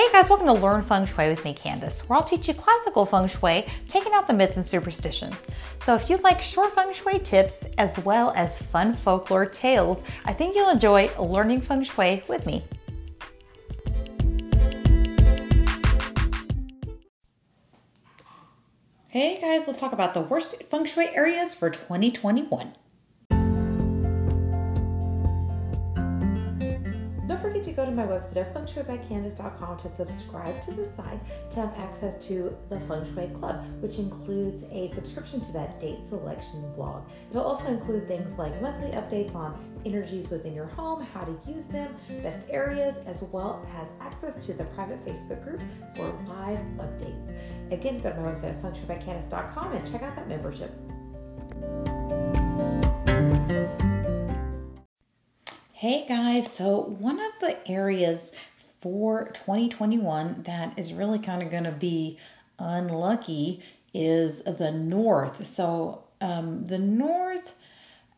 Hey guys, welcome to Learn Feng Shui with me, Candice, where I'll teach you classical feng shui, taking out the myth and superstition. So if you'd like short feng shui tips as well as fun folklore tales, I think you'll enjoy learning feng shui with me. Hey guys, let's talk about the worst feng shui areas for 2021. To go to my website at fengshuibycandice.com to subscribe to the site to have access to the Feng Shui Club, which includes a subscription to that date selection blog. It'll also include things like monthly updates on energies within your home, how to use them, best areas, as well as access to the private Facebook group for live updates. Again, go to my website at fengshuibycandice.com and check out that membership. Hey guys, so one of the areas for 2021 that is really kind of going to be unlucky is the north. So, um, the north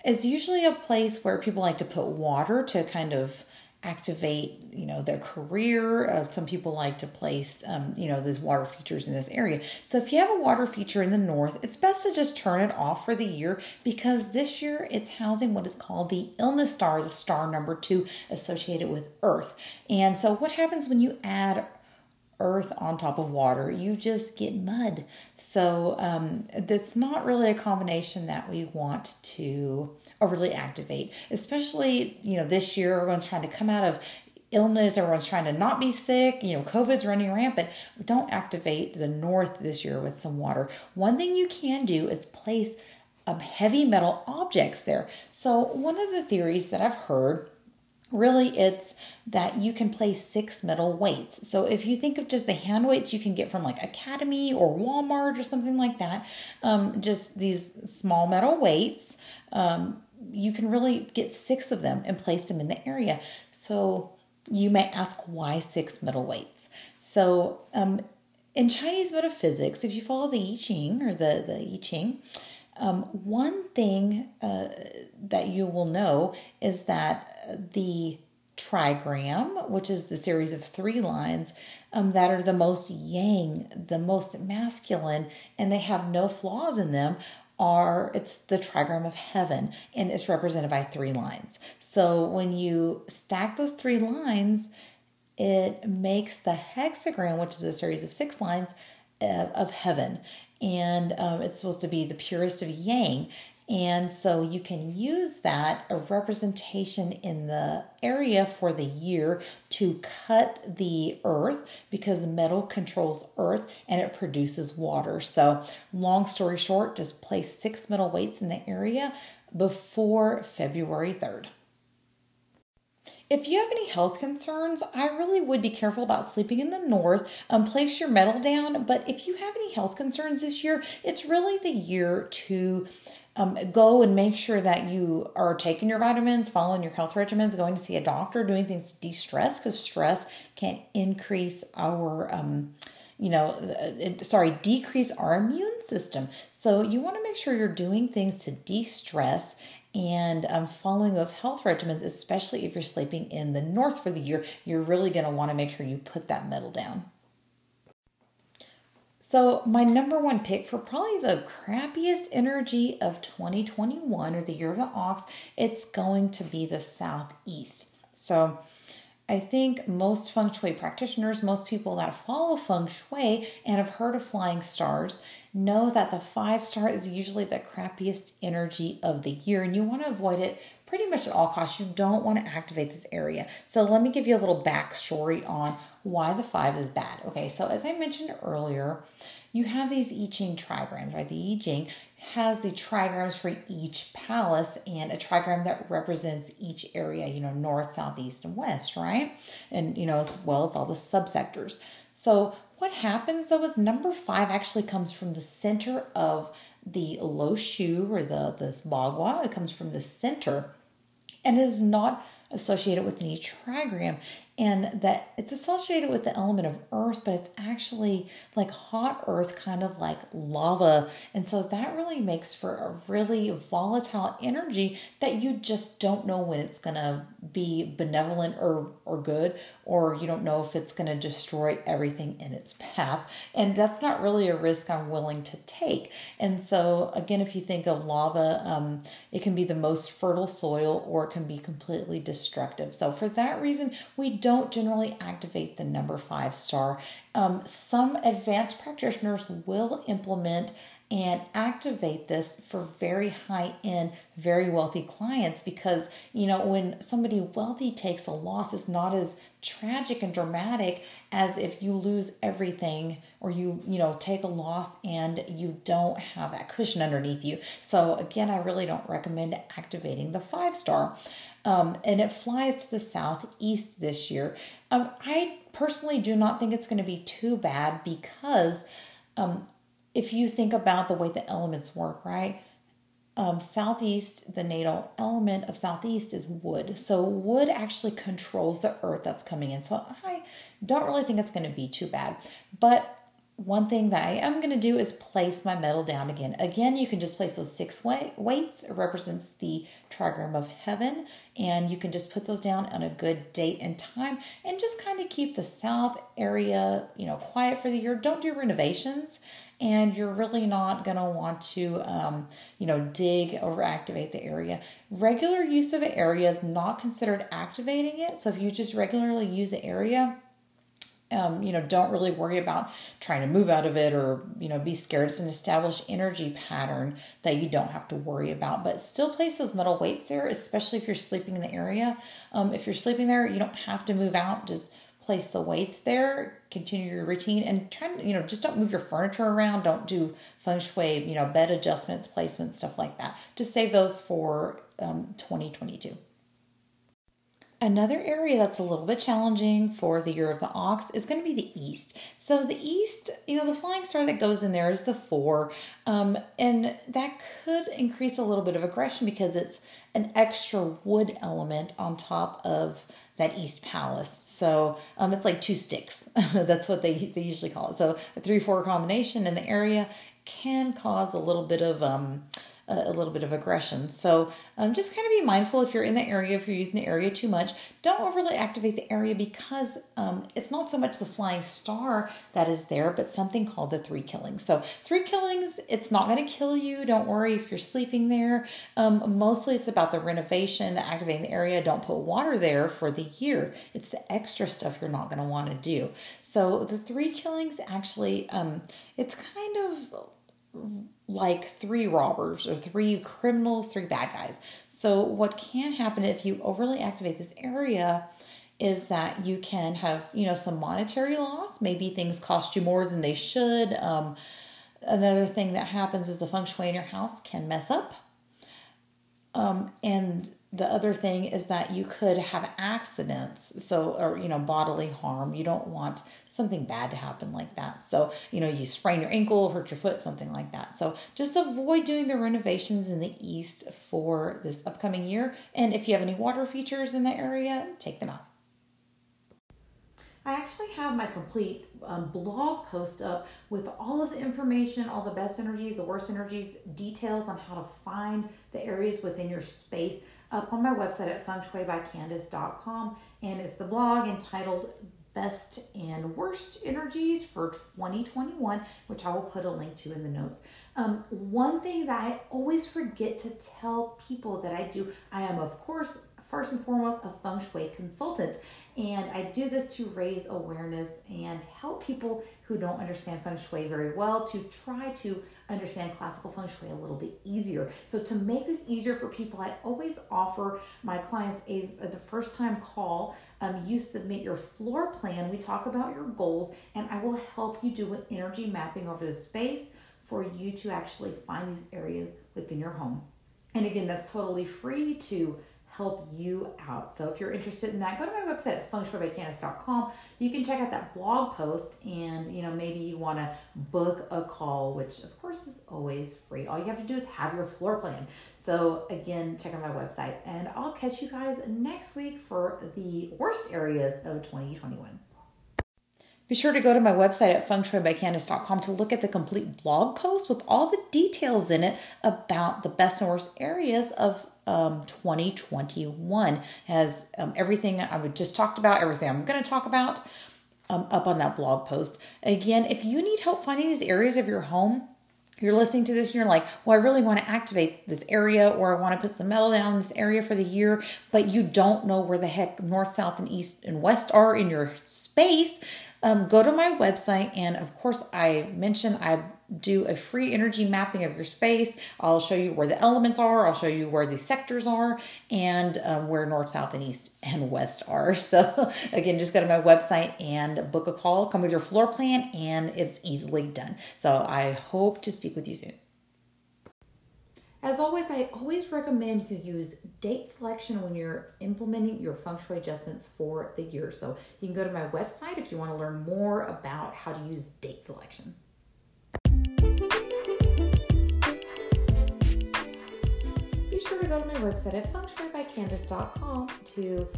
is usually a place where people like to put water to kind of activate you know their career. Uh, some people like to place um, you know these water features in this area. So if you have a water feature in the north it's best to just turn it off for the year because this year it's housing what is called the illness star a star number two associated with earth. And so what happens when you add earth on top of water, you just get mud. So um, that's not really a combination that we want to overly activate, especially, you know, this year everyone's trying to come out of illness, everyone's trying to not be sick, you know, COVID's running rampant. Don't activate the north this year with some water. One thing you can do is place um, heavy metal objects there. So, one of the theories that I've heard really it's that you can place six metal weights so if you think of just the hand weights you can get from like academy or walmart or something like that um, just these small metal weights um, you can really get six of them and place them in the area. So you may ask why six metal weights so um, in chinese metaphysics if you follow the i ching or the, the i ching um, one thing uh, that you will know is that the trigram, which is the series of three lines um, that are the most yang, the most masculine, and they have no flaws in them, are it's the trigram of heaven and it's represented by three lines. So when you stack those three lines, it makes the hexagram, which is a series of six lines, uh, of heaven and um, it's supposed to be the purest of yang. And so you can use that, a representation in the area for the year to cut the earth because metal controls earth and it produces water. So, long story short, just place six metal weights in the area before February 3rd. If you have any health concerns, I really would be careful about sleeping in the north. Um, place your metal down. But if you have any health concerns this year, it's really the year to um, go and make sure that you are taking your vitamins, following your health regimens, going to see a doctor, doing things to de stress because stress can increase our. Um, you know, uh, sorry, decrease our immune system. So you want to make sure you're doing things to de stress and um, following those health regimens, especially if you're sleeping in the north for the year, you're really going to want to make sure you put that metal down. So, my number one pick for probably the crappiest energy of 2021 or the year of the ox, it's going to be the southeast. So, I think most feng shui practitioners, most people that follow feng shui and have heard of flying stars, know that the five star is usually the crappiest energy of the year, and you want to avoid it pretty much at all costs. You don't want to activate this area. So, let me give you a little backstory on why the five is bad. Okay, so as I mentioned earlier, you have these I Ching trigrams, right? The I Ching has the trigrams for each palace and a trigram that represents each area, you know, north, south, east, and west, right? And, you know, as well as all the subsectors. So, what happens though is number five actually comes from the center of the lo shu or the this bagua. It comes from the center and is not associated with any trigram. And that it's associated with the element of earth, but it's actually like hot earth, kind of like lava. And so that really makes for a really volatile energy that you just don't know when it's going to be benevolent or, or good, or you don't know if it's going to destroy everything in its path. And that's not really a risk I'm willing to take. And so, again, if you think of lava, um, it can be the most fertile soil or it can be completely destructive. So, for that reason, we don't generally activate the number five star. Um, some advanced practitioners will implement and activate this for very high end, very wealthy clients because, you know, when somebody wealthy takes a loss, it's not as tragic and dramatic as if you lose everything or you, you know, take a loss and you don't have that cushion underneath you. So, again, I really don't recommend activating the five star. Um, and it flies to the southeast this year. Um, I personally do not think it's going to be too bad because um, if you think about the way the elements work, right? Um, southeast, the natal element of southeast is wood. So wood actually controls the earth that's coming in. So I don't really think it's going to be too bad. But one thing that I am going to do is place my metal down again. Again, you can just place those six weights. It represents the trigram of heaven, and you can just put those down on a good date and time, and just kind of keep the south area, you know, quiet for the year. Don't do renovations, and you're really not going to want to, um, you know, dig or activate the area. Regular use of an area is not considered activating it. So if you just regularly use the area um, you know, don't really worry about trying to move out of it or, you know, be scared. It's an established energy pattern that you don't have to worry about. But still place those metal weights there, especially if you're sleeping in the area. Um, if you're sleeping there, you don't have to move out. Just place the weights there, continue your routine, and try to, you know, just don't move your furniture around. Don't do feng shui, you know, bed adjustments, placements, stuff like that. Just save those for um, 2022. Another area that's a little bit challenging for the year of the ox is going to be the east. So, the east, you know, the flying star that goes in there is the four, um, and that could increase a little bit of aggression because it's an extra wood element on top of that east palace. So, um, it's like two sticks. that's what they, they usually call it. So, a 3 4 combination in the area can cause a little bit of. Um, a, little bit of aggression. So um, just kind of be mindful if you're in the area, if you're using the area too much, don't overly activate the area because um, it's not so much the flying star that is there, but something called the three killings. So three killings, it's not going to kill you. Don't worry if you're sleeping there. Um, mostly it's about the renovation, the activating the area. Don't put water there for the year. It's the extra stuff you're not going to want to do. So the three killings actually, um, it's kind of like three robbers or three criminals, three bad guys. So, what can happen if you overly activate this area is that you can have, you know, some monetary loss. Maybe things cost you more than they should. Um, another thing that happens is the feng shui in your house can mess up. Um, and the other thing is that you could have accidents so or you know bodily harm. You don't want something bad to happen like that. So you know you sprain your ankle hurt your foot something like that. So just avoid doing the renovations in the east for this upcoming year. And if you have any water features in the area take them out I actually have my complete um, blog post up with all of the information, all the best energies, the worst energies, details on how to find the areas within your space up on my website at fengshuibycandice.com. And it's the blog entitled Best and Worst Energies for 2021, which I will put a link to in the notes. Um, one thing that I always forget to tell people that I do, I am, of course, first and foremost, a feng shui consultant. And I do this to raise awareness and help people who don't understand feng shui very well to try to understand classical feng shui a little bit easier. So to make this easier for people, I always offer my clients a, the first time call. Um, you submit your floor plan. We talk about your goals, and I will help you do an energy mapping over the space for you to actually find these areas within your home. And again, that's totally free to help you out. So if you're interested in that, go to my website at fengshuibycandice.com. You can check out that blog post and, you know, maybe you want to book a call, which of course is always free. All you have to do is have your floor plan. So again, check out my website and I'll catch you guys next week for the worst areas of 2021. Be sure to go to my website at fengshuibycandice.com to look at the complete blog post with all the details in it about the best and worst areas of um, 2021 has um, everything I just talked about, everything I'm going to talk about um, up on that blog post. Again, if you need help finding these areas of your home, you're listening to this and you're like, well, I really want to activate this area or I want to put some metal down in this area for the year, but you don't know where the heck north, south, and east and west are in your space. Um, go to my website, and of course, I mentioned I do a free energy mapping of your space. I'll show you where the elements are, I'll show you where the sectors are, and um, where north, south, and east and west are. So, again, just go to my website and book a call. Come with your floor plan, and it's easily done. So, I hope to speak with you soon. As always, I always recommend you use date selection when you're implementing your feng shui adjustments for the year. So you can go to my website if you want to learn more about how to use date selection. Go to my website at fengshuibycandice.com to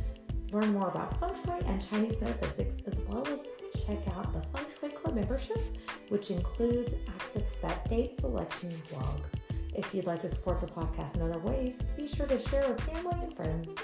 learn more about feng shui and Chinese metaphysics, as well as check out the Feng Shui Club membership, which includes access to that date selection blog. If you'd like to support the podcast in other ways, be sure to share with family and friends.